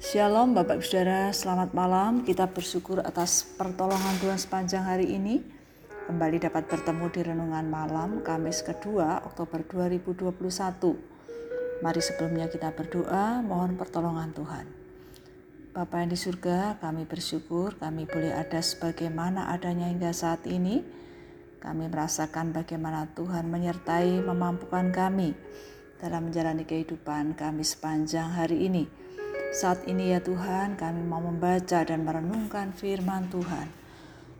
Shalom Bapak Ibu Saudara, selamat malam. Kita bersyukur atas pertolongan Tuhan sepanjang hari ini. Kembali dapat bertemu di Renungan Malam Kamis kedua Oktober 2021. Mari sebelumnya kita berdoa, mohon pertolongan Tuhan. Bapa yang di surga, kami bersyukur kami boleh ada sebagaimana adanya hingga saat ini. Kami merasakan bagaimana Tuhan menyertai memampukan kami dalam menjalani kehidupan kami sepanjang hari ini saat ini ya Tuhan kami mau membaca dan merenungkan firman Tuhan.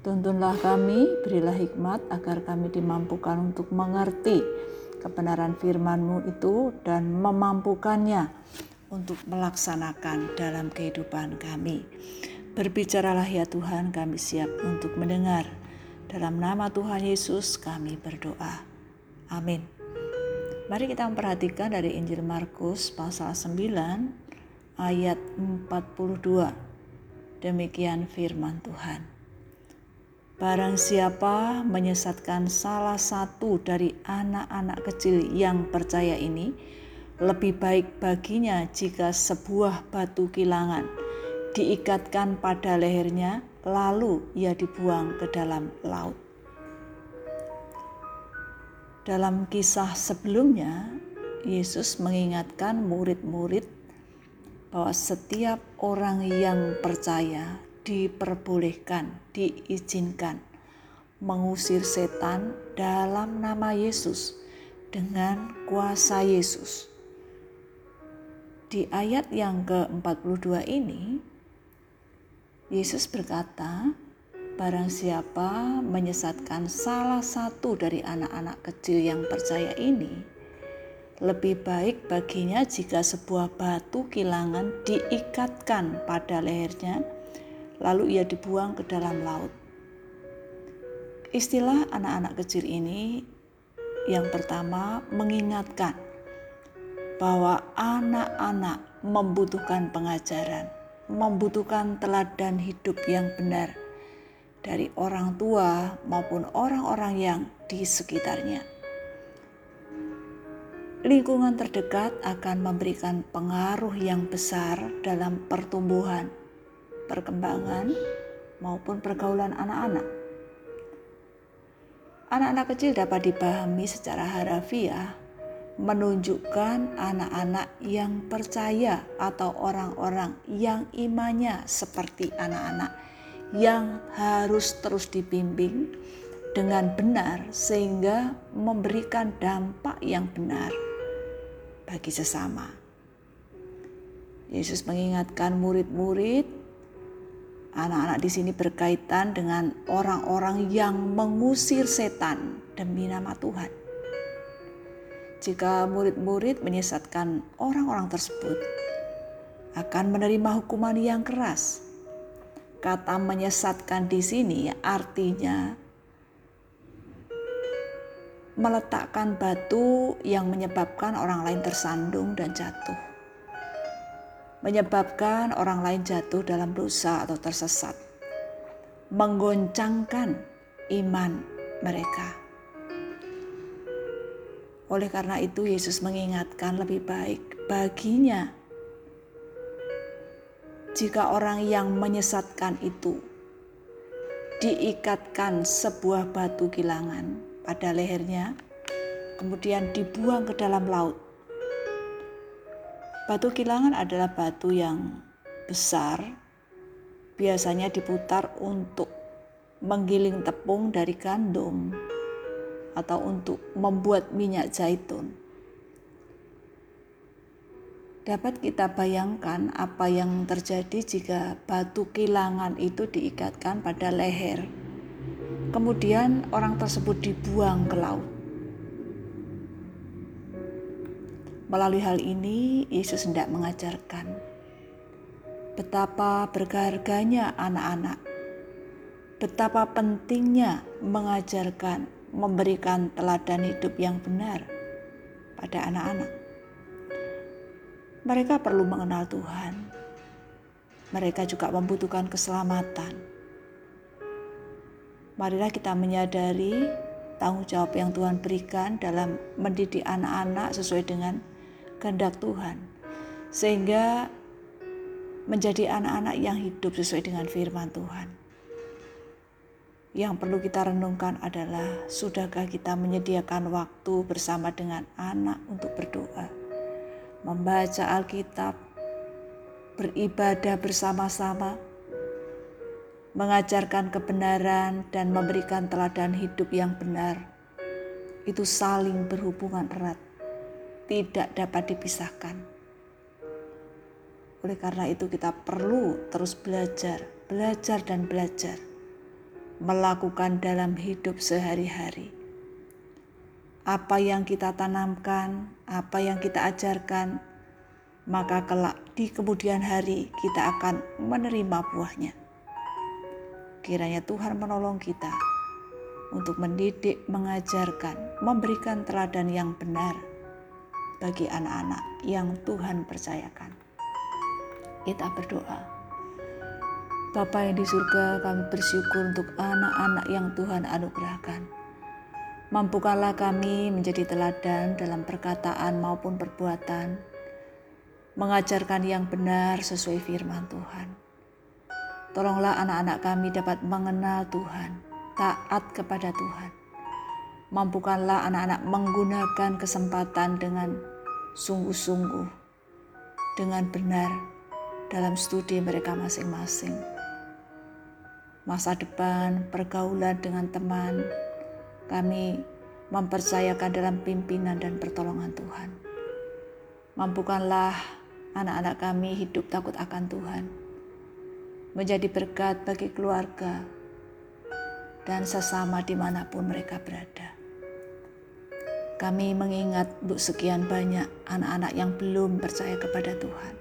Tuntunlah kami, berilah hikmat agar kami dimampukan untuk mengerti kebenaran firman-Mu itu dan memampukannya untuk melaksanakan dalam kehidupan kami. Berbicaralah ya Tuhan, kami siap untuk mendengar. Dalam nama Tuhan Yesus kami berdoa. Amin. Mari kita memperhatikan dari Injil Markus pasal 9 ayat 42. Demikian firman Tuhan. Barang siapa menyesatkan salah satu dari anak-anak kecil yang percaya ini, lebih baik baginya jika sebuah batu kilangan diikatkan pada lehernya, lalu ia dibuang ke dalam laut. Dalam kisah sebelumnya, Yesus mengingatkan murid-murid bahwa setiap orang yang percaya diperbolehkan, diizinkan mengusir setan dalam nama Yesus dengan kuasa Yesus. Di ayat yang ke-42 ini, Yesus berkata, Barang siapa menyesatkan salah satu dari anak-anak kecil yang percaya ini, lebih baik baginya jika sebuah batu kilangan diikatkan pada lehernya, lalu ia dibuang ke dalam laut. Istilah anak-anak kecil ini yang pertama mengingatkan bahwa anak-anak membutuhkan pengajaran, membutuhkan teladan hidup yang benar dari orang tua maupun orang-orang yang di sekitarnya lingkungan terdekat akan memberikan pengaruh yang besar dalam pertumbuhan, perkembangan, maupun pergaulan anak-anak. Anak-anak kecil dapat dipahami secara harafiah menunjukkan anak-anak yang percaya atau orang-orang yang imannya seperti anak-anak yang harus terus dibimbing dengan benar sehingga memberikan dampak yang benar bagi sesama. Yesus mengingatkan murid-murid, anak-anak di sini berkaitan dengan orang-orang yang mengusir setan demi nama Tuhan. Jika murid-murid menyesatkan orang-orang tersebut, akan menerima hukuman yang keras. Kata menyesatkan di sini artinya meletakkan batu yang menyebabkan orang lain tersandung dan jatuh. Menyebabkan orang lain jatuh dalam dosa atau tersesat. Menggoncangkan iman mereka. Oleh karena itu Yesus mengingatkan lebih baik baginya jika orang yang menyesatkan itu diikatkan sebuah batu kilangan pada lehernya, kemudian dibuang ke dalam laut. Batu kilangan adalah batu yang besar, biasanya diputar untuk menggiling tepung dari gandum atau untuk membuat minyak zaitun. Dapat kita bayangkan apa yang terjadi jika batu kilangan itu diikatkan pada leher Kemudian orang tersebut dibuang ke laut. Melalui hal ini, Yesus hendak mengajarkan betapa berharganya anak-anak, betapa pentingnya mengajarkan, memberikan teladan hidup yang benar pada anak-anak. Mereka perlu mengenal Tuhan. Mereka juga membutuhkan keselamatan marilah kita menyadari tanggung jawab yang Tuhan berikan dalam mendidik anak-anak sesuai dengan kehendak Tuhan. Sehingga menjadi anak-anak yang hidup sesuai dengan firman Tuhan. Yang perlu kita renungkan adalah sudahkah kita menyediakan waktu bersama dengan anak untuk berdoa, membaca Alkitab, beribadah bersama-sama, mengajarkan kebenaran dan memberikan teladan hidup yang benar. Itu saling berhubungan erat, tidak dapat dipisahkan. Oleh karena itu kita perlu terus belajar, belajar dan belajar melakukan dalam hidup sehari-hari. Apa yang kita tanamkan, apa yang kita ajarkan, maka kelak di kemudian hari kita akan menerima buahnya. Kiranya Tuhan menolong kita untuk mendidik, mengajarkan, memberikan teladan yang benar bagi anak-anak yang Tuhan percayakan. Kita berdoa. Bapa yang di surga, kami bersyukur untuk anak-anak yang Tuhan anugerahkan. Mampukanlah kami menjadi teladan dalam perkataan maupun perbuatan, mengajarkan yang benar sesuai firman Tuhan. Tolonglah anak-anak kami dapat mengenal Tuhan, taat kepada Tuhan. Mampukanlah anak-anak menggunakan kesempatan dengan sungguh-sungguh, dengan benar dalam studi mereka masing-masing masa depan, pergaulan dengan teman, kami mempercayakan dalam pimpinan dan pertolongan Tuhan. Mampukanlah anak-anak kami hidup takut akan Tuhan, menjadi berkat bagi keluarga dan sesama di mana pun mereka berada. Kami mengingat untuk sekian banyak anak-anak yang belum percaya kepada Tuhan.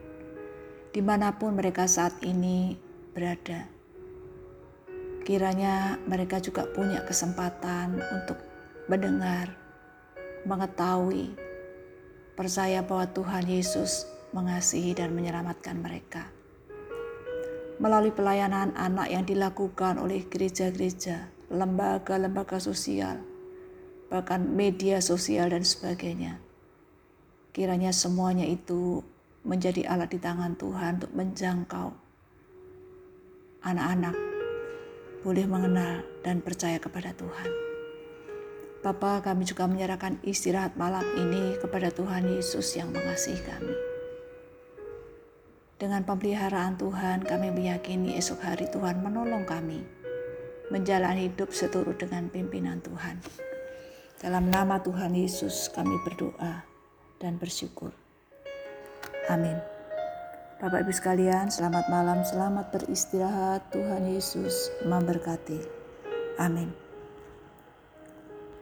Di mana pun mereka saat ini berada, Kiranya mereka juga punya kesempatan untuk mendengar, mengetahui, percaya bahwa Tuhan Yesus mengasihi dan menyelamatkan mereka. Melalui pelayanan anak yang dilakukan oleh gereja-gereja, lembaga-lembaga sosial, bahkan media sosial dan sebagainya. Kiranya semuanya itu menjadi alat di tangan Tuhan untuk menjangkau anak-anak boleh mengenal dan percaya kepada Tuhan. Bapa, kami juga menyerahkan istirahat malam ini kepada Tuhan Yesus yang mengasihi kami. Dengan pemeliharaan Tuhan, kami meyakini esok hari Tuhan menolong kami menjalani hidup seturut dengan pimpinan Tuhan. Dalam nama Tuhan Yesus kami berdoa dan bersyukur. Amin. Bapak Ibu sekalian, selamat malam, selamat beristirahat. Tuhan Yesus memberkati. Amin.